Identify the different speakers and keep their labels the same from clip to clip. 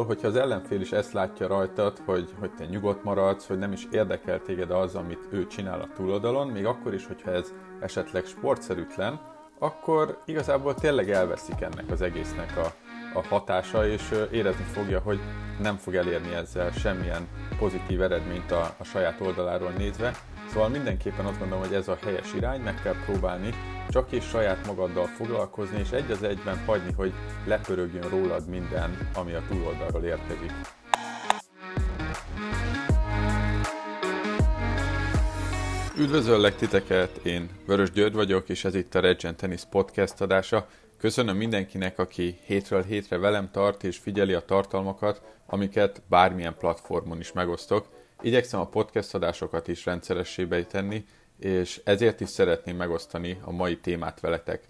Speaker 1: Hogyha az ellenfél is ezt látja rajtad, hogy, hogy te nyugodt maradsz, hogy nem is érdekel téged az, amit ő csinál a túloldalon, még akkor is, hogyha ez esetleg sportszerűtlen, akkor igazából tényleg elveszik ennek az egésznek a, a hatása, és érezni fogja, hogy nem fog elérni ezzel semmilyen pozitív eredményt a, a saját oldaláról nézve. Szóval mindenképpen azt gondolom, hogy ez a helyes irány, meg kell próbálni csak és saját magaddal foglalkozni, és egy az egyben hagyni, hogy lepörögjön rólad minden, ami a túloldalról érkezik. Üdvözöllek titeket, én Vörös György vagyok, és ez itt a Regent Tennis Podcast adása. Köszönöm mindenkinek, aki hétről hétre velem tart és figyeli a tartalmakat, amiket bármilyen platformon is megosztok. Igyekszem a podcast adásokat is rendszeressébe tenni, és ezért is szeretném megosztani a mai témát veletek.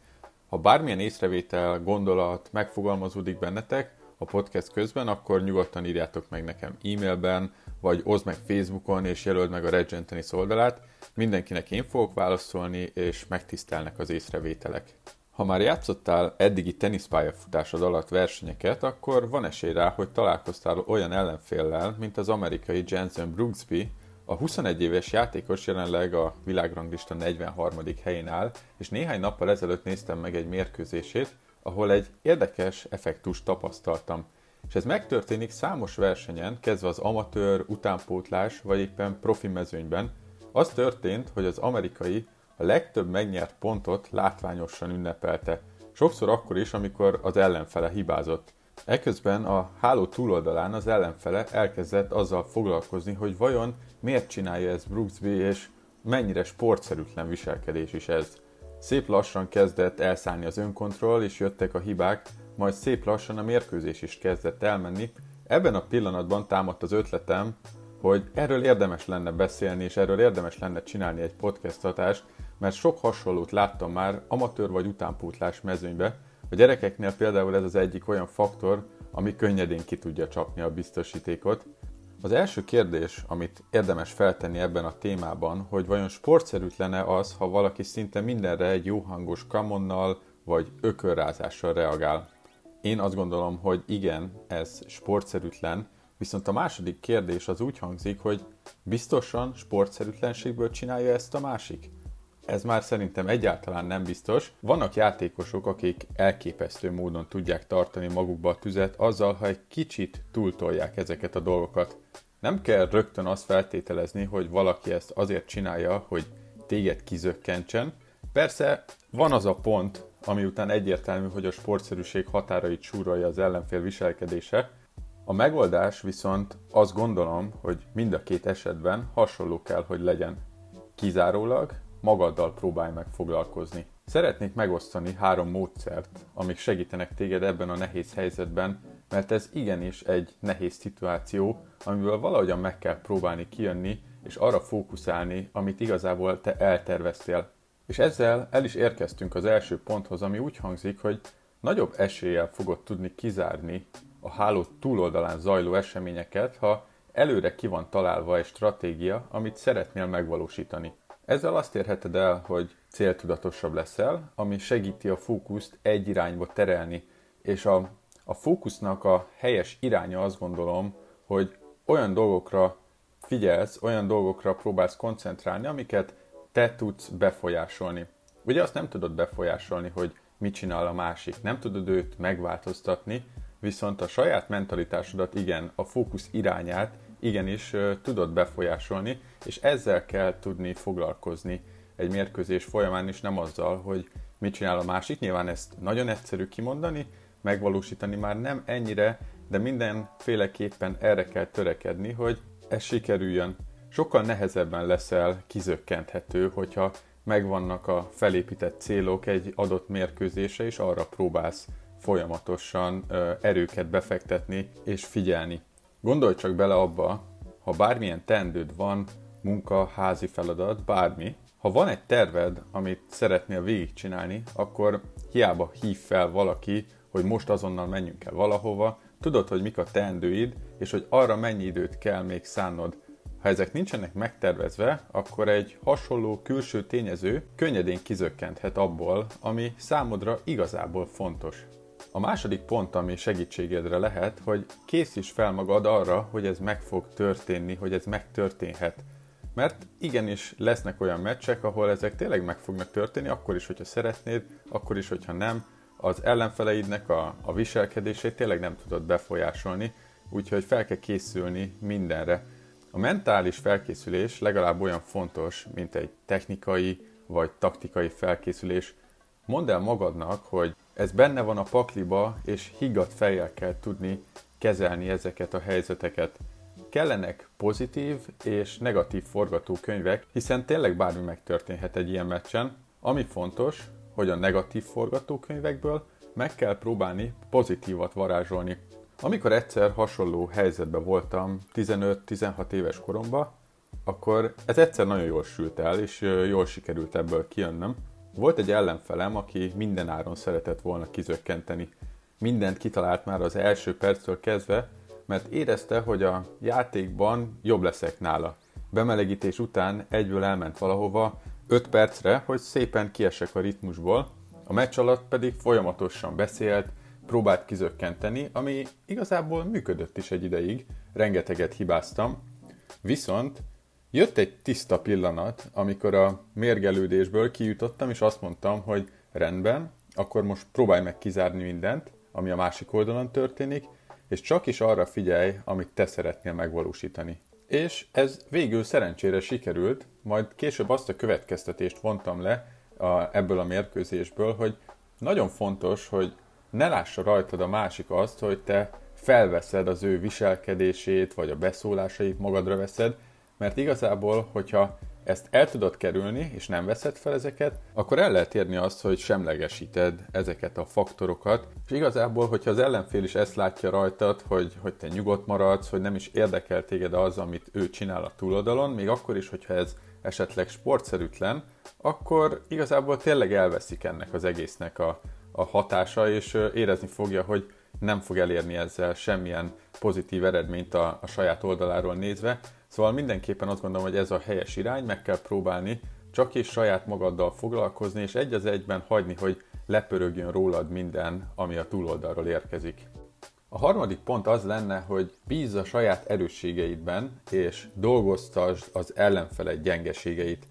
Speaker 1: Ha bármilyen észrevétel, gondolat megfogalmazódik bennetek a podcast közben, akkor nyugodtan írjátok meg nekem e-mailben, vagy oszd meg Facebookon, és jelöld meg a Regent Tennis oldalát. Mindenkinek én fogok válaszolni, és megtisztelnek az észrevételek. Ha már játszottál eddigi teniszpályafutásod alatt versenyeket, akkor van esély rá, hogy találkoztál olyan ellenféllel, mint az amerikai Jensen Brooksby, a 21 éves játékos jelenleg a világranglista 43. helyén áll, és néhány nappal ezelőtt néztem meg egy mérkőzését, ahol egy érdekes effektust tapasztaltam. És ez megtörténik számos versenyen, kezdve az amatőr, utánpótlás vagy éppen profi mezőnyben. Az történt, hogy az amerikai a legtöbb megnyert pontot látványosan ünnepelte. Sokszor akkor is, amikor az ellenfele hibázott. Eközben a háló túloldalán az ellenfele elkezdett azzal foglalkozni, hogy vajon miért csinálja ez Brooksby, és mennyire sportszerűtlen viselkedés is ez. Szép lassan kezdett elszállni az önkontroll, és jöttek a hibák, majd szép lassan a mérkőzés is kezdett elmenni. Ebben a pillanatban támadt az ötletem, hogy erről érdemes lenne beszélni, és erről érdemes lenne csinálni egy podcastot, mert sok hasonlót láttam már amatőr vagy utánpótlás mezőnybe, a gyerekeknél például ez az egyik olyan faktor, ami könnyedén ki tudja csapni a biztosítékot. Az első kérdés, amit érdemes feltenni ebben a témában, hogy vajon sportszerűtlene az, ha valaki szinte mindenre egy jó hangos kamonnal vagy ökörrázással reagál. Én azt gondolom, hogy igen, ez sportszerűtlen, viszont a második kérdés az úgy hangzik, hogy biztosan sportszerűtlenségből csinálja ezt a másik? Ez már szerintem egyáltalán nem biztos. Vannak játékosok, akik elképesztő módon tudják tartani magukba a tüzet azzal, ha egy kicsit túltolják ezeket a dolgokat. Nem kell rögtön azt feltételezni, hogy valaki ezt azért csinálja, hogy téged kizökkentsen. Persze van az a pont, ami után egyértelmű, hogy a sportszerűség határait súrolja az ellenfél viselkedése. A megoldás viszont azt gondolom, hogy mind a két esetben hasonló kell, hogy legyen. Kizárólag magaddal próbálj meg foglalkozni. Szeretnék megosztani három módszert, amik segítenek téged ebben a nehéz helyzetben, mert ez igenis egy nehéz szituáció, amiből valahogyan meg kell próbálni kijönni, és arra fókuszálni, amit igazából te elterveztél. És ezzel el is érkeztünk az első ponthoz, ami úgy hangzik, hogy nagyobb eséllyel fogod tudni kizárni a háló túloldalán zajló eseményeket, ha előre ki van találva egy stratégia, amit szeretnél megvalósítani. Ezzel azt érheted el, hogy céltudatosabb leszel, ami segíti a fókuszt egy irányba terelni, és a, a fókusznak a helyes iránya azt gondolom, hogy olyan dolgokra figyelsz, olyan dolgokra próbálsz koncentrálni, amiket te tudsz befolyásolni. Ugye azt nem tudod befolyásolni, hogy mit csinál a másik, nem tudod őt megváltoztatni, viszont a saját mentalitásodat igen, a fókusz irányát igenis tudod befolyásolni, és ezzel kell tudni foglalkozni egy mérkőzés folyamán is, nem azzal, hogy mit csinál a másik. Nyilván ezt nagyon egyszerű kimondani, megvalósítani már nem ennyire, de mindenféleképpen erre kell törekedni, hogy ez sikerüljön. Sokkal nehezebben leszel kizökkenthető, hogyha megvannak a felépített célok egy adott mérkőzésre, és arra próbálsz folyamatosan erőket befektetni és figyelni. Gondolj csak bele abba, ha bármilyen tendőd van, munka, házi feladat, bármi, ha van egy terved, amit szeretnél végigcsinálni, akkor hiába hív fel valaki, hogy most azonnal menjünk el valahova, tudod, hogy mik a teendőid, és hogy arra mennyi időt kell még szánnod. Ha ezek nincsenek megtervezve, akkor egy hasonló külső tényező könnyedén kizökkenthet abból, ami számodra igazából fontos. A második pont, ami segítségedre lehet, hogy készíts fel magad arra, hogy ez meg fog történni, hogy ez megtörténhet. Mert igenis lesznek olyan meccsek, ahol ezek tényleg meg fognak történni, akkor is, hogyha szeretnéd, akkor is, hogyha nem. Az ellenfeleidnek a, a viselkedését tényleg nem tudod befolyásolni, úgyhogy fel kell készülni mindenre. A mentális felkészülés legalább olyan fontos, mint egy technikai vagy taktikai felkészülés. Mondd el magadnak, hogy ez benne van a pakliba, és higgadt fejjel kell tudni kezelni ezeket a helyzeteket. Kellenek pozitív és negatív forgatókönyvek, hiszen tényleg bármi megtörténhet egy ilyen meccsen. Ami fontos, hogy a negatív forgatókönyvekből meg kell próbálni pozitívat varázsolni. Amikor egyszer hasonló helyzetben voltam 15-16 éves koromban, akkor ez egyszer nagyon jól sült el, és jól sikerült ebből kijönnöm. Volt egy ellenfelem, aki minden áron szeretett volna kizökkenteni. Mindent kitalált már az első perctől kezdve, mert érezte, hogy a játékban jobb leszek nála. Bemelegítés után egyből elment valahova 5 percre, hogy szépen kiesek a ritmusból, a meccs alatt pedig folyamatosan beszélt, próbált kizökkenteni, ami igazából működött is egy ideig, rengeteget hibáztam, viszont jött egy tiszta pillanat, amikor a mérgelődésből kijutottam, és azt mondtam, hogy rendben, akkor most próbálj meg kizárni mindent, ami a másik oldalon történik, és csak is arra figyelj, amit te szeretnél megvalósítani. És ez végül szerencsére sikerült, majd később azt a következtetést vontam le a, ebből a mérkőzésből, hogy nagyon fontos, hogy ne lássa rajtad a másik azt, hogy te felveszed az ő viselkedését, vagy a beszólásait magadra veszed, mert igazából, hogyha ezt el tudod kerülni, és nem veszed fel ezeket, akkor el lehet érni azt, hogy semlegesíted ezeket a faktorokat, és igazából, hogyha az ellenfél is ezt látja rajtad, hogy, hogy te nyugodt maradsz, hogy nem is érdekel téged az, amit ő csinál a túloldalon, még akkor is, hogyha ez esetleg sportszerűtlen, akkor igazából tényleg elveszik ennek az egésznek a, a hatása, és érezni fogja, hogy nem fog elérni ezzel semmilyen pozitív eredményt a, a saját oldaláról nézve. Szóval mindenképpen azt gondolom, hogy ez a helyes irány, meg kell próbálni csak és saját magaddal foglalkozni, és egy az egyben hagyni, hogy lepörögjön rólad minden, ami a túloldalról érkezik. A harmadik pont az lenne, hogy bízz a saját erősségeidben, és dolgoztasd az ellenfeled gyengeségeit.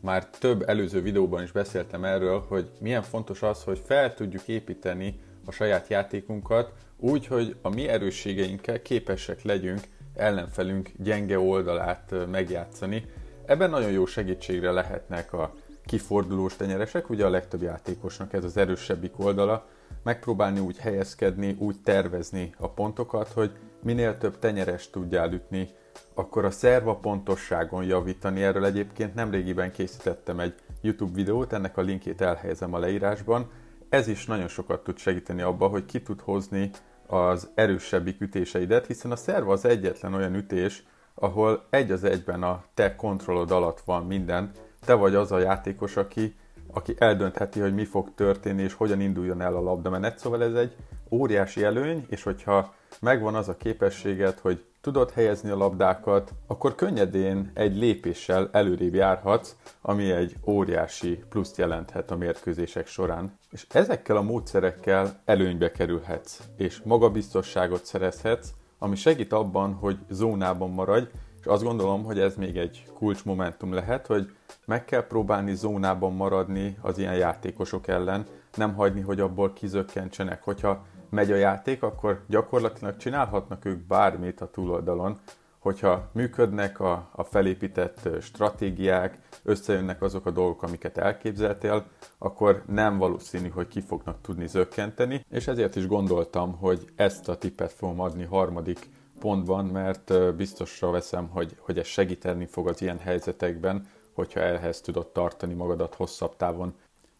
Speaker 1: Már több előző videóban is beszéltem erről, hogy milyen fontos az, hogy fel tudjuk építeni a saját játékunkat úgy, hogy a mi erősségeinkkel képesek legyünk ellenfelünk gyenge oldalát megjátszani. Ebben nagyon jó segítségre lehetnek a kifordulós tenyeresek, ugye a legtöbb játékosnak ez az erősebbik oldala, megpróbálni úgy helyezkedni, úgy tervezni a pontokat, hogy minél több tenyeres tudjál ütni, akkor a szerva pontosságon javítani. Erről egyébként nemrégiben készítettem egy YouTube videót, ennek a linkét elhelyezem a leírásban. Ez is nagyon sokat tud segíteni abba, hogy ki tud hozni az erősebbik ütéseidet, hiszen a szerva az egyetlen olyan ütés, ahol egy az egyben a te kontrollod alatt van minden, te vagy az a játékos, aki, aki eldöntheti, hogy mi fog történni, és hogyan induljon el a labdamenet. Szóval ez egy óriási előny, és hogyha megvan az a képességed, hogy tudod helyezni a labdákat, akkor könnyedén egy lépéssel előrébb járhatsz, ami egy óriási pluszt jelenthet a mérkőzések során. És ezekkel a módszerekkel előnybe kerülhetsz, és magabiztosságot szerezhetsz, ami segít abban, hogy zónában maradj, és azt gondolom, hogy ez még egy kulcsmomentum lehet, hogy meg kell próbálni zónában maradni az ilyen játékosok ellen, nem hagyni, hogy abból kizökkentsenek. Hogyha megy a játék, akkor gyakorlatilag csinálhatnak ők bármit a túloldalon, hogyha működnek a, a felépített stratégiák, összejönnek azok a dolgok, amiket elképzeltél, akkor nem valószínű, hogy ki fognak tudni zökkenteni, és ezért is gondoltam, hogy ezt a tippet fogom adni harmadik pontban, mert biztosra veszem, hogy, hogy ez segíteni fog az ilyen helyzetekben, hogyha ehhez tudod tartani magadat hosszabb távon.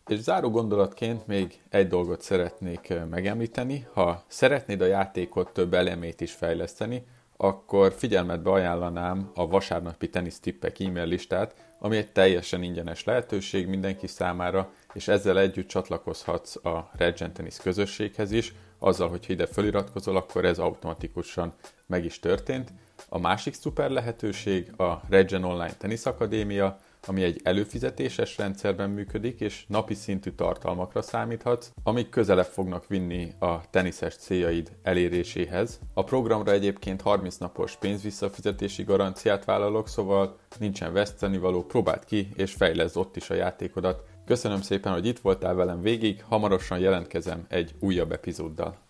Speaker 1: És záró gondolatként még egy dolgot szeretnék megemlíteni. Ha szeretnéd a játékot több elemét is fejleszteni, akkor figyelmetbe ajánlanám a vasárnapi tenisztippek e-mail listát, ami egy teljesen ingyenes lehetőség mindenki számára, és ezzel együtt csatlakozhatsz a Regent Tennis közösséghez is, azzal, hogy ide feliratkozol, akkor ez automatikusan meg is történt. A másik szuper lehetőség a Regen Online Tennis Akadémia, ami egy előfizetéses rendszerben működik, és napi szintű tartalmakra számíthatsz, amik közelebb fognak vinni a teniszes céljaid eléréséhez. A programra egyébként 30 napos pénzvisszafizetési garanciát vállalok, szóval nincsen veszteni való, próbáld ki, és fejleszd ott is a játékodat. Köszönöm szépen, hogy itt voltál velem végig, hamarosan jelentkezem egy újabb epizóddal.